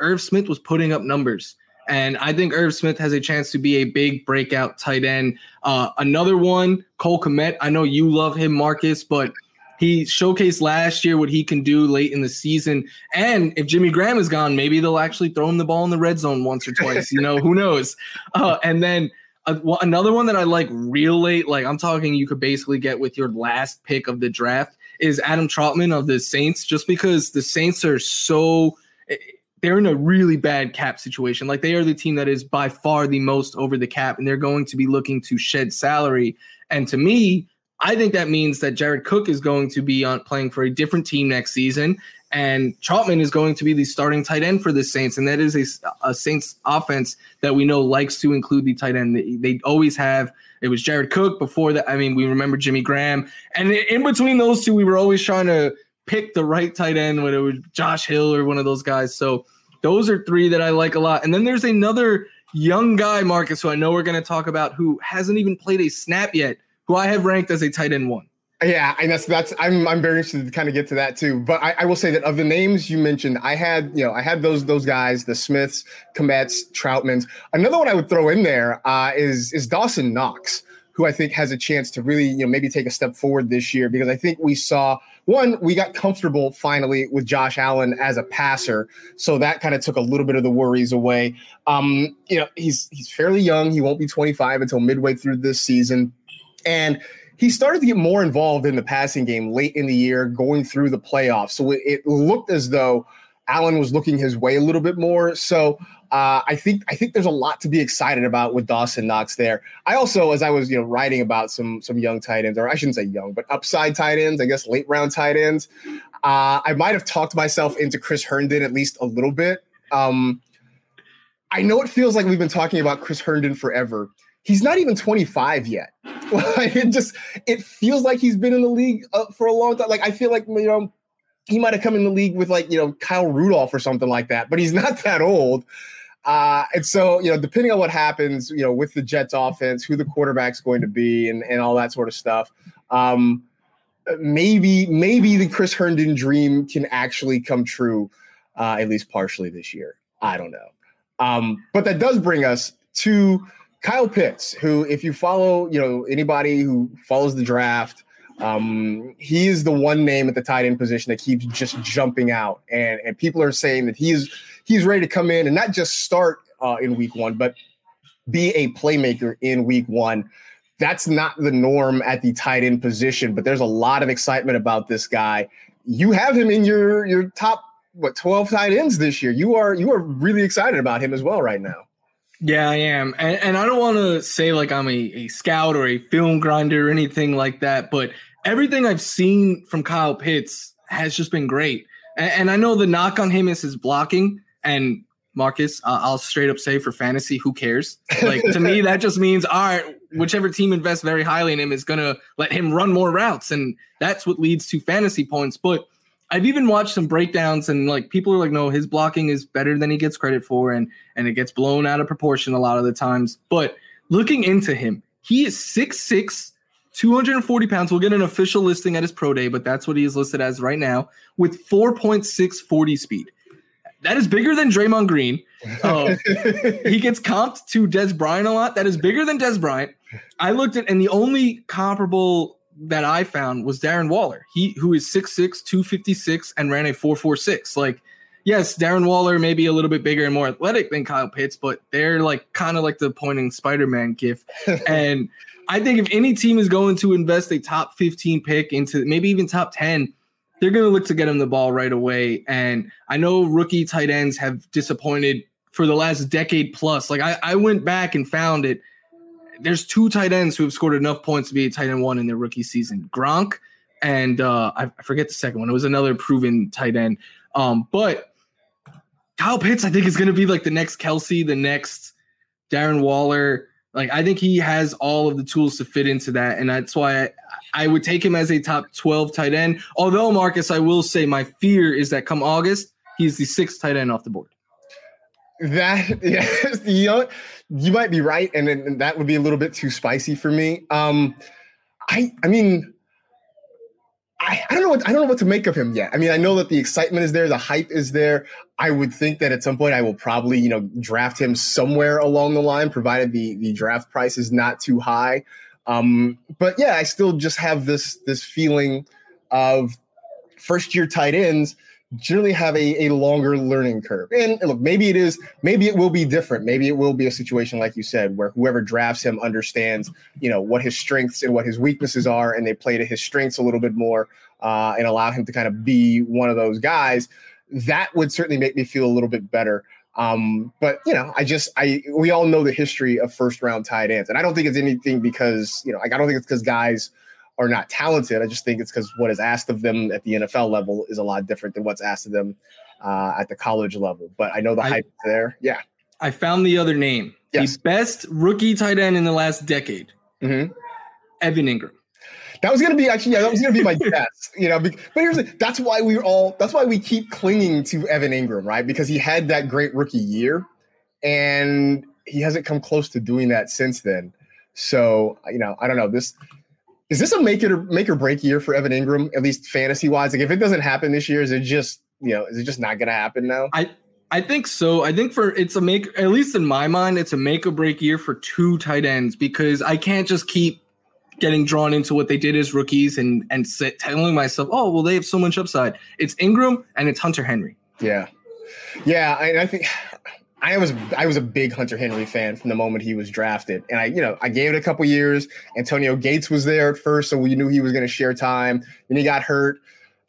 Irv Smith was putting up numbers. And I think Irv Smith has a chance to be a big breakout tight end. Uh, another one, Cole Kmet. I know you love him, Marcus, but he showcased last year what he can do late in the season. And if Jimmy Graham is gone, maybe they'll actually throw him the ball in the red zone once or twice. you know, who knows? Uh, and then uh, another one that I like real late, like I'm talking, you could basically get with your last pick of the draft is Adam Trautman of the Saints, just because the Saints are so eh, they're in a really bad cap situation. Like they are the team that is by far the most over the cap, and they're going to be looking to shed salary. And to me, I think that means that Jared Cook is going to be on playing for a different team next season, and Trautman is going to be the starting tight end for the Saints, and that is a, a Saints offense that we know likes to include the tight end. They, they, always have. It was Jared Cook before that. I mean, we remember Jimmy Graham, and in between those two, we were always trying to pick the right tight end, whether it was Josh Hill or one of those guys. So those are three that I like a lot. And then there's another young guy, Marcus, who I know we're going to talk about, who hasn't even played a snap yet who I have ranked as a tight end one. Yeah, and that's that's I'm I'm very interested to kind of get to that too. But I, I, will say that of the names you mentioned, I had you know I had those those guys, the Smiths, Kmets, Trautmans. Another one I would throw in there uh, is is Dawson Knox, who I think has a chance to really you know maybe take a step forward this year because I think we saw one we got comfortable finally with Josh Allen as a passer, so that kind of took a little bit of the worries away. Um, you know he's he's fairly young; he won't be 25 until midway through this season and he started to get more involved in the passing game late in the year, going through the playoffs. So it, it looked as though Allen was looking his way a little bit more. So uh, I think I think there's a lot to be excited about with Dawson Knox there. I also, as I was you know writing about some some young tight ends, or I shouldn't say young, but upside tight ends, I guess late round tight ends. Uh, I might have talked myself into Chris Herndon at least a little bit. Um, I know it feels like we've been talking about Chris Herndon forever. He's not even 25 yet. It just it feels like he's been in the league uh, for a long time. Like I feel like you know he might have come in the league with like you know Kyle Rudolph or something like that, but he's not that old. Uh, and so, you know, depending on what happens, you know, with the Jets offense, who the quarterback's going to be, and, and all that sort of stuff, um, maybe maybe the Chris Herndon dream can actually come true, uh, at least partially this year. I don't know, um, but that does bring us to Kyle Pitts, who, if you follow, you know, anybody who follows the draft, um, he's the one name at the tight end position that keeps just jumping out, and and people are saying that he's he's ready to come in and not just start uh, in week one, but be a playmaker in week one. That's not the norm at the tight end position, but there's a lot of excitement about this guy. You have him in your your top what 12 tight ends this year. You are you are really excited about him as well right now. Yeah, I am. And, and I don't want to say like I'm a, a scout or a film grinder or anything like that, but everything I've seen from Kyle Pitts has just been great. And, and I know the knock on him is his blocking. And Marcus, uh, I'll straight up say for fantasy, who cares? Like to me, that just means all right, whichever team invests very highly in him is gonna let him run more routes, and that's what leads to fantasy points. But I've even watched some breakdowns and like people are like, no, his blocking is better than he gets credit for, and and it gets blown out of proportion a lot of the times. But looking into him, he is 6'6, 240 pounds. We'll get an official listing at his pro day, but that's what he is listed as right now, with 4.6 40 speed. That is bigger than Draymond Green. Uh, he gets comped to Dez Bryant a lot. That is bigger than Dez Bryant. I looked at, and the only comparable that I found was Darren Waller. He who is 6'6, 256 and ran a 446. Like, yes, Darren Waller may be a little bit bigger and more athletic than Kyle Pitts, but they're like kind of like the pointing Spider-Man gif. and I think if any team is going to invest a top 15 pick into maybe even top 10, they're going to look to get him the ball right away. And I know rookie tight ends have disappointed for the last decade plus. Like I, I went back and found it there's two tight ends who have scored enough points to be a tight end one in their rookie season. Gronk and uh, I, I forget the second one. It was another proven tight end. Um, but Kyle Pitts, I think, is going to be like the next Kelce, the next Darren Waller. Like I think he has all of the tools to fit into that, and that's why I, I would take him as a top 12 tight end. Although Marcus, I will say my fear is that come August, he's the sixth tight end off the board. That yeah, you, you might be right, and, and that would be a little bit too spicy for me. Um, I I mean, I, I don't know what I don't know what to make of him yet. I mean, I know that the excitement is there, the hype is there. I would think that at some point I will probably, you know, draft him somewhere along the line, provided the the draft price is not too high. Um, but yeah, I still just have this this feeling of first year tight ends generally have a, a longer learning curve. And look, maybe it is, maybe it will be different. Maybe it will be a situation like you said, where whoever drafts him understands, you know, what his strengths and what his weaknesses are, and they play to his strengths a little bit more uh, and allow him to kind of be one of those guys. That would certainly make me feel a little bit better. Um, but you know, I just I we all know the history of first round tight ends, and I don't think it's anything because you know, like I don't think it's because guys are not talented. I just think it's because what is asked of them at the NFL level is a lot different than what's asked of them uh, at the college level. But I know the I, hype there. Yeah. I found the other name. Yes. The best rookie tight end in the last decade. Mm-hmm. Evan Engram. That was gonna be actually yeah, that was gonna be my guess. You know, but here's the, that's why we all that's why we keep clinging to Evan Engram, right? Because he had that great rookie year, and he hasn't come close to doing that since then. So you know, I don't know this is this a make it or make or break year for Evan Engram, at least fantasy wise? Like if it doesn't happen this year, is it just you know, is it just not gonna happen now? I I think so. I think for it's a make at least in my mind, it's a make or break year for two tight ends because I can't just keep getting drawn into what they did as rookies and and sit, telling myself, oh well, they have so much upside. It's Ingram and it's Hunter Henry. Yeah, yeah. I, I think I was I was a big Hunter Henry fan from the moment he was drafted, and I you know I gave it a couple years. Antonio Gates was there at first, so we knew he was going to share time. Then he got hurt,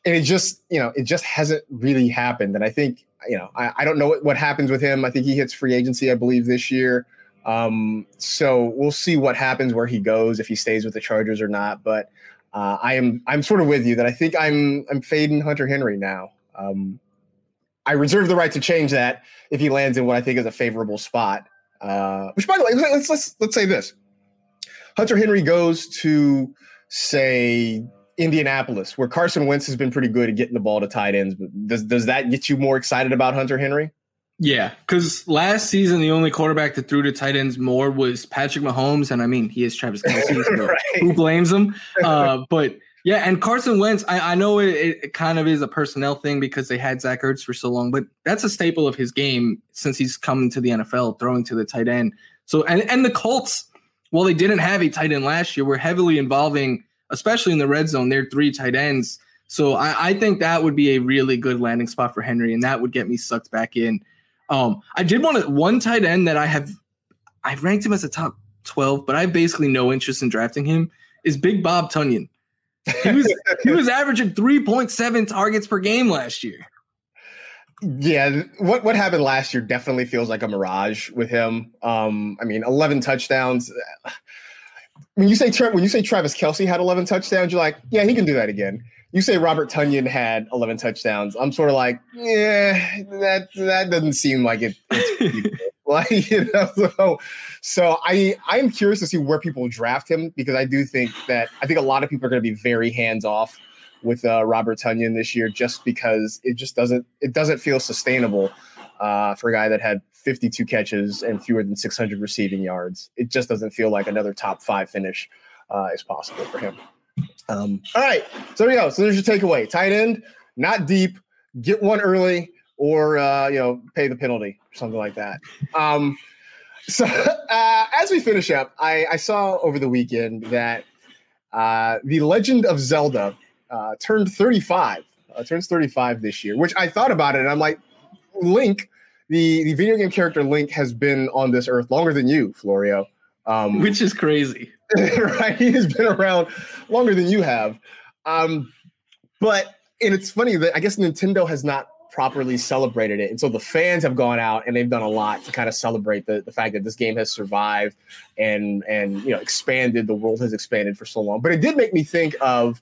and it just you know it just hasn't really happened. And I think you know I, I don't know what, what happens with him. I think he hits free agency, I believe, this year. Um, so we'll see what happens where he goes if he stays with the Chargers or not. But uh, I am I'm sort of with you that I think I'm I'm fading Hunter Henry now. Um, I reserve the right to change that if he lands in what I think is a favorable spot. Uh, which, by the way, let's let's let's say this: Hunter Henry goes to say Indianapolis, where Carson Wentz has been pretty good at getting the ball to tight ends. But does does that get you more excited about Hunter Henry? Yeah, because last season the only quarterback that threw to tight ends more was Patrick Mahomes, and I mean he is Travis Kelce, so right. who blames him? Uh, but yeah, and Carson Wentz, I, I know it, it, kind of is a personnel thing because they had Zach Ertz for so long, but that's a staple of his game since he's come to the NFL, throwing to the tight end. So and and the Colts, while they didn't have a tight end last year, were heavily involving, especially in the red zone, their three tight ends. So I, I think that would be a really good landing spot for Henry, and that would get me sucked back in. Um, I did want to, one tight end that I have, I've ranked him as a top 12, but I have basically no interest in drafting him is Big Bob Tonyan. He was he was averaging 3.7 targets per game last year. Yeah, what what happened last year definitely feels like a mirage with him. Um, I mean, 11 touchdowns. When you say when you say Travis Kelce had 11 touchdowns, you're like, yeah, he can do that again you say Robert Tonyan had 11 touchdowns. I'm sort of like, yeah, that that doesn't seem like it. like you know, so, so I I'm curious to see where people draft him because I do think that I think a lot of people are going to be very hands off with uh, Robert Tonyan this year just because it just doesn't it doesn't feel sustainable uh, for a guy that had 52 catches and fewer than 600 receiving yards. It just doesn't feel like another top five finish uh, is possible for him. Um, all right, so there you go. So there's your takeaway: tight end, not deep, get one early, or uh, you know, pay the penalty or something like that. Um, so uh, as we finish up, I, I saw over the weekend that uh, the Legend of Zelda uh, turned 35. Uh, turns 35 this year, which I thought about it, and I'm like, Link, the the video game character Link, has been on this earth longer than you, Florio. Um, which is crazy. right? He has been around longer than you have. Um, but and it's funny that I guess Nintendo has not properly celebrated it. And so the fans have gone out and they've done a lot to kind of celebrate the, the fact that this game has survived and and you know expanded, the world has expanded for so long. But it did make me think of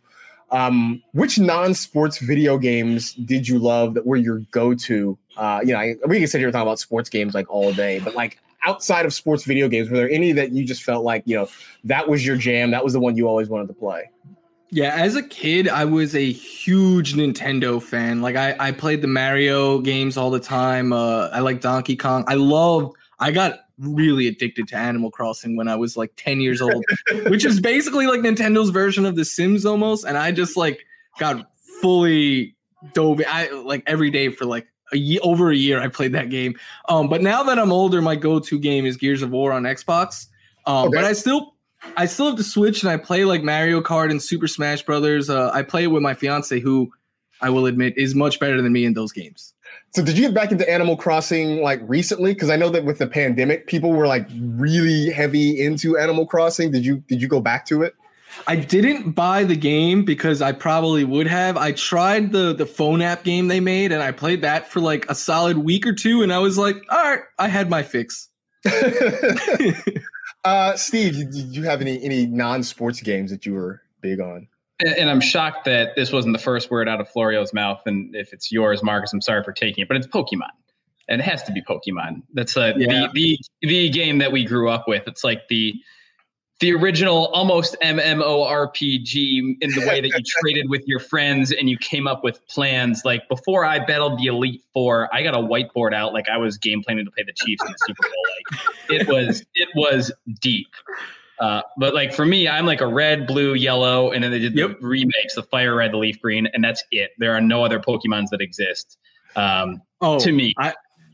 um, which non-sports video games did you love that were your go-to? Uh, you know, I, we can sit here talking about sports games like all day, but like outside of sports video games, were there any that you just felt like, you know, that was your jam? That was the one you always wanted to play? Yeah, as a kid, I was a huge Nintendo fan. Like I, I played the Mario games all the time. Uh, I like Donkey Kong. I love. I got really addicted to Animal Crossing when I was like 10 years old, which is basically like Nintendo's version of The Sims almost. And I just like got fully dove. I like every day for like a year, over a year. I played that game. Um, but now that I'm older, my go-to game is Gears of War on Xbox. Um, okay. but I still I still have to switch and I play like Mario Kart and Super Smash Brothers. Uh, I play it with my fiance, who I will admit is much better than me in those games. So did you get back into Animal Crossing like recently? Because I know that with the pandemic, people were like really heavy into Animal Crossing. Did you did you go back to it? I didn't buy the game because I probably would have. I tried the the phone app game they made and I played that for like a solid week or two, and I was like, all right, I had my fix. uh, Steve, did you have any any non sports games that you were big on? and I'm shocked that this wasn't the first word out of Florio's mouth. And if it's yours, Marcus, I'm sorry for taking it, but it's Pokemon. And it has to be Pokemon. That's uh, yeah. the, the the game that we grew up with. It's like the the original almost MMORPG in the way that you traded with your friends and you came up with plans. Like before I battled the Elite Four, I got a whiteboard out like I was game planning to play the Chiefs in the Super Bowl. Like it was it was deep. Uh, but like for me, I'm like a red, blue, yellow, and then they did yep. the remakes, the fire red, the leaf green, and that's it. There are no other Pokemons that exist. Um, oh, to me, I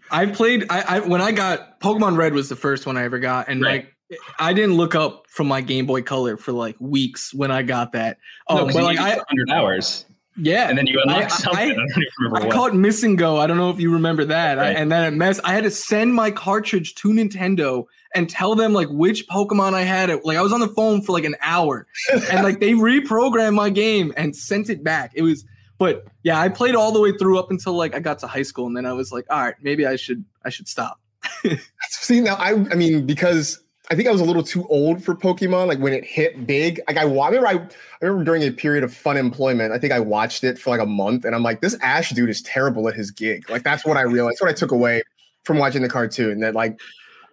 I played. I, I when I got Pokemon Red was the first one I ever got, and right. like I didn't look up from my Game Boy Color for like weeks when I got that. Oh, no, um, but like I hundred hours. Yeah, and then you unlock something. I, I, I, I caught MissingNo. I don't know if you remember that. Right. I, and then at mess, I had to send my cartridge to Nintendo and tell them like which Pokemon I had. It Like I was on the phone for like an hour, and like they reprogrammed my game and sent it back. It was, but yeah, I played all the way through up until like I got to high school, and then I was like, all right, maybe I should I should stop. See now, I I mean because I think I was a little too old for Pokemon. Like when it hit big, like I, I remember, I, I remember during a period of fun employment, I think I watched it for like a month, and I'm like, this Ash dude is terrible at his gig. Like that's what I realized. That's what I took away from watching the cartoon. That like,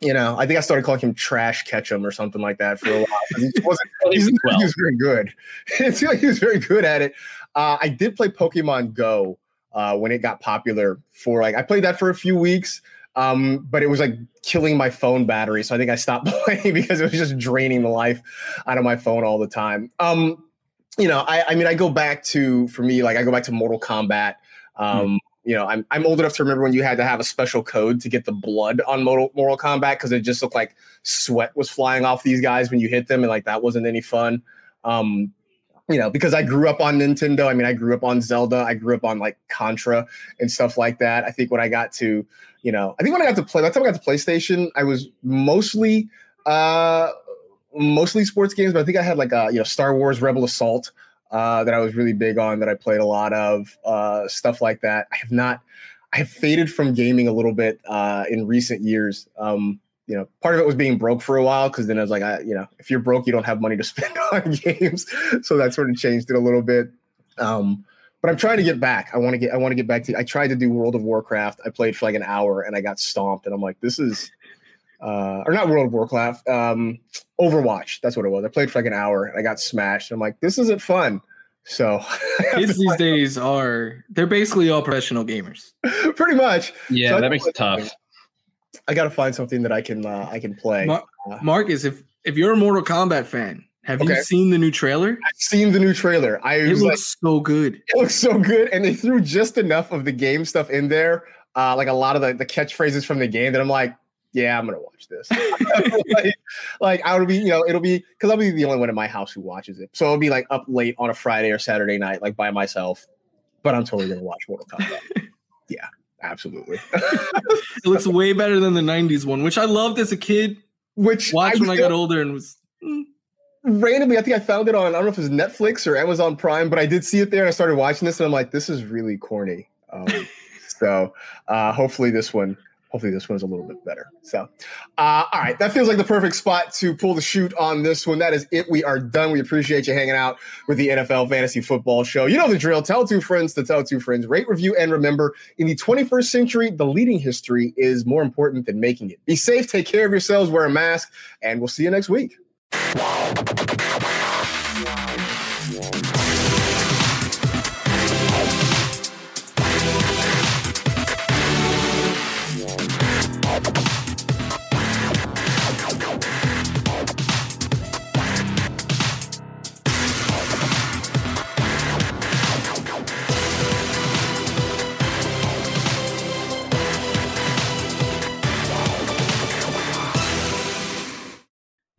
you know, I think I started calling him Trash Ketchum or something like that for a while. He wasn't. he's, well. He was very good. it seemed like he was very good at it. Uh, I did play Pokemon Go uh, when it got popular. For like, I played that for a few weeks. Um, but it was like killing my phone battery. So I think I stopped playing because it was just draining the life out of my phone all the time. Um, you know, I, I mean, I go back to, for me, like I go back to Mortal Kombat. Um, hmm. You know, I'm, I'm old enough to remember when you had to have a special code to get the blood on Mortal, Mortal Kombat because it just looked like sweat was flying off these guys when you hit them, and like that wasn't any fun. Um, you know, because I grew up on Nintendo. I mean, I grew up on Zelda. I grew up on like Contra and stuff like that. I think when I got to you know, I think when I got to play, that time I got to PlayStation, I was mostly uh mostly sports games, but I think I had like a you know Star Wars Rebel Assault uh that I was really big on that I played a lot of uh stuff like that. I have not I have faded from gaming a little bit uh in recent years. Um you know, part of it was being broke for a while because then I was like, I, you know, if you're broke, you don't have money to spend on games. So that sort of changed it a little bit. Um, but I'm trying to get back. I want to get I want to get back to I tried to do World of Warcraft. I played for like an hour and I got stomped and I'm like this is uh or not World of Warcraft, um Overwatch. That's what it was. I played for like an hour and I got smashed. I'm like this isn't fun. So kids these days are they're basically all professional gamers. Pretty much. Yeah, so that makes it tough. I got to find something that I can uh, I can play. Mar- uh, Marcus, if if you're a Mortal Kombat fan, have okay. you seen the new trailer? I've seen the new trailer. I it looks like, so good. It looks so good, and they threw just enough of the game stuff in there, uh, like a lot of the, the catchphrases from the game that I'm like, yeah, I'm gonna watch this. like, like I would be, you know, it'll be because I'll be the only one in my house who watches it, so I'll be like up late on a Friday or Saturday night, like by myself. But I'm totally gonna watch Mortal Kombat. yeah, absolutely. it looks way better than the '90s one, which I loved as a kid. Which watched I when I got older and was. Mm randomly, I think I found it on I don't know if it was Netflix or Amazon Prime, but I did see it there and I started watching this and I'm like, this is really corny. Um, so uh, hopefully this one, hopefully this one is a little bit better. So, uh, all right, that feels like the perfect spot to pull the chute on this one. That is it. We are done. We appreciate you hanging out with the NFL Fantasy Football Show. You know the drill. Tell two friends to tell two friends. Rate, review, and remember: in the 21st century, the leading history is more important than making it. Be safe. Take care of yourselves. Wear a mask, and we'll see you next week.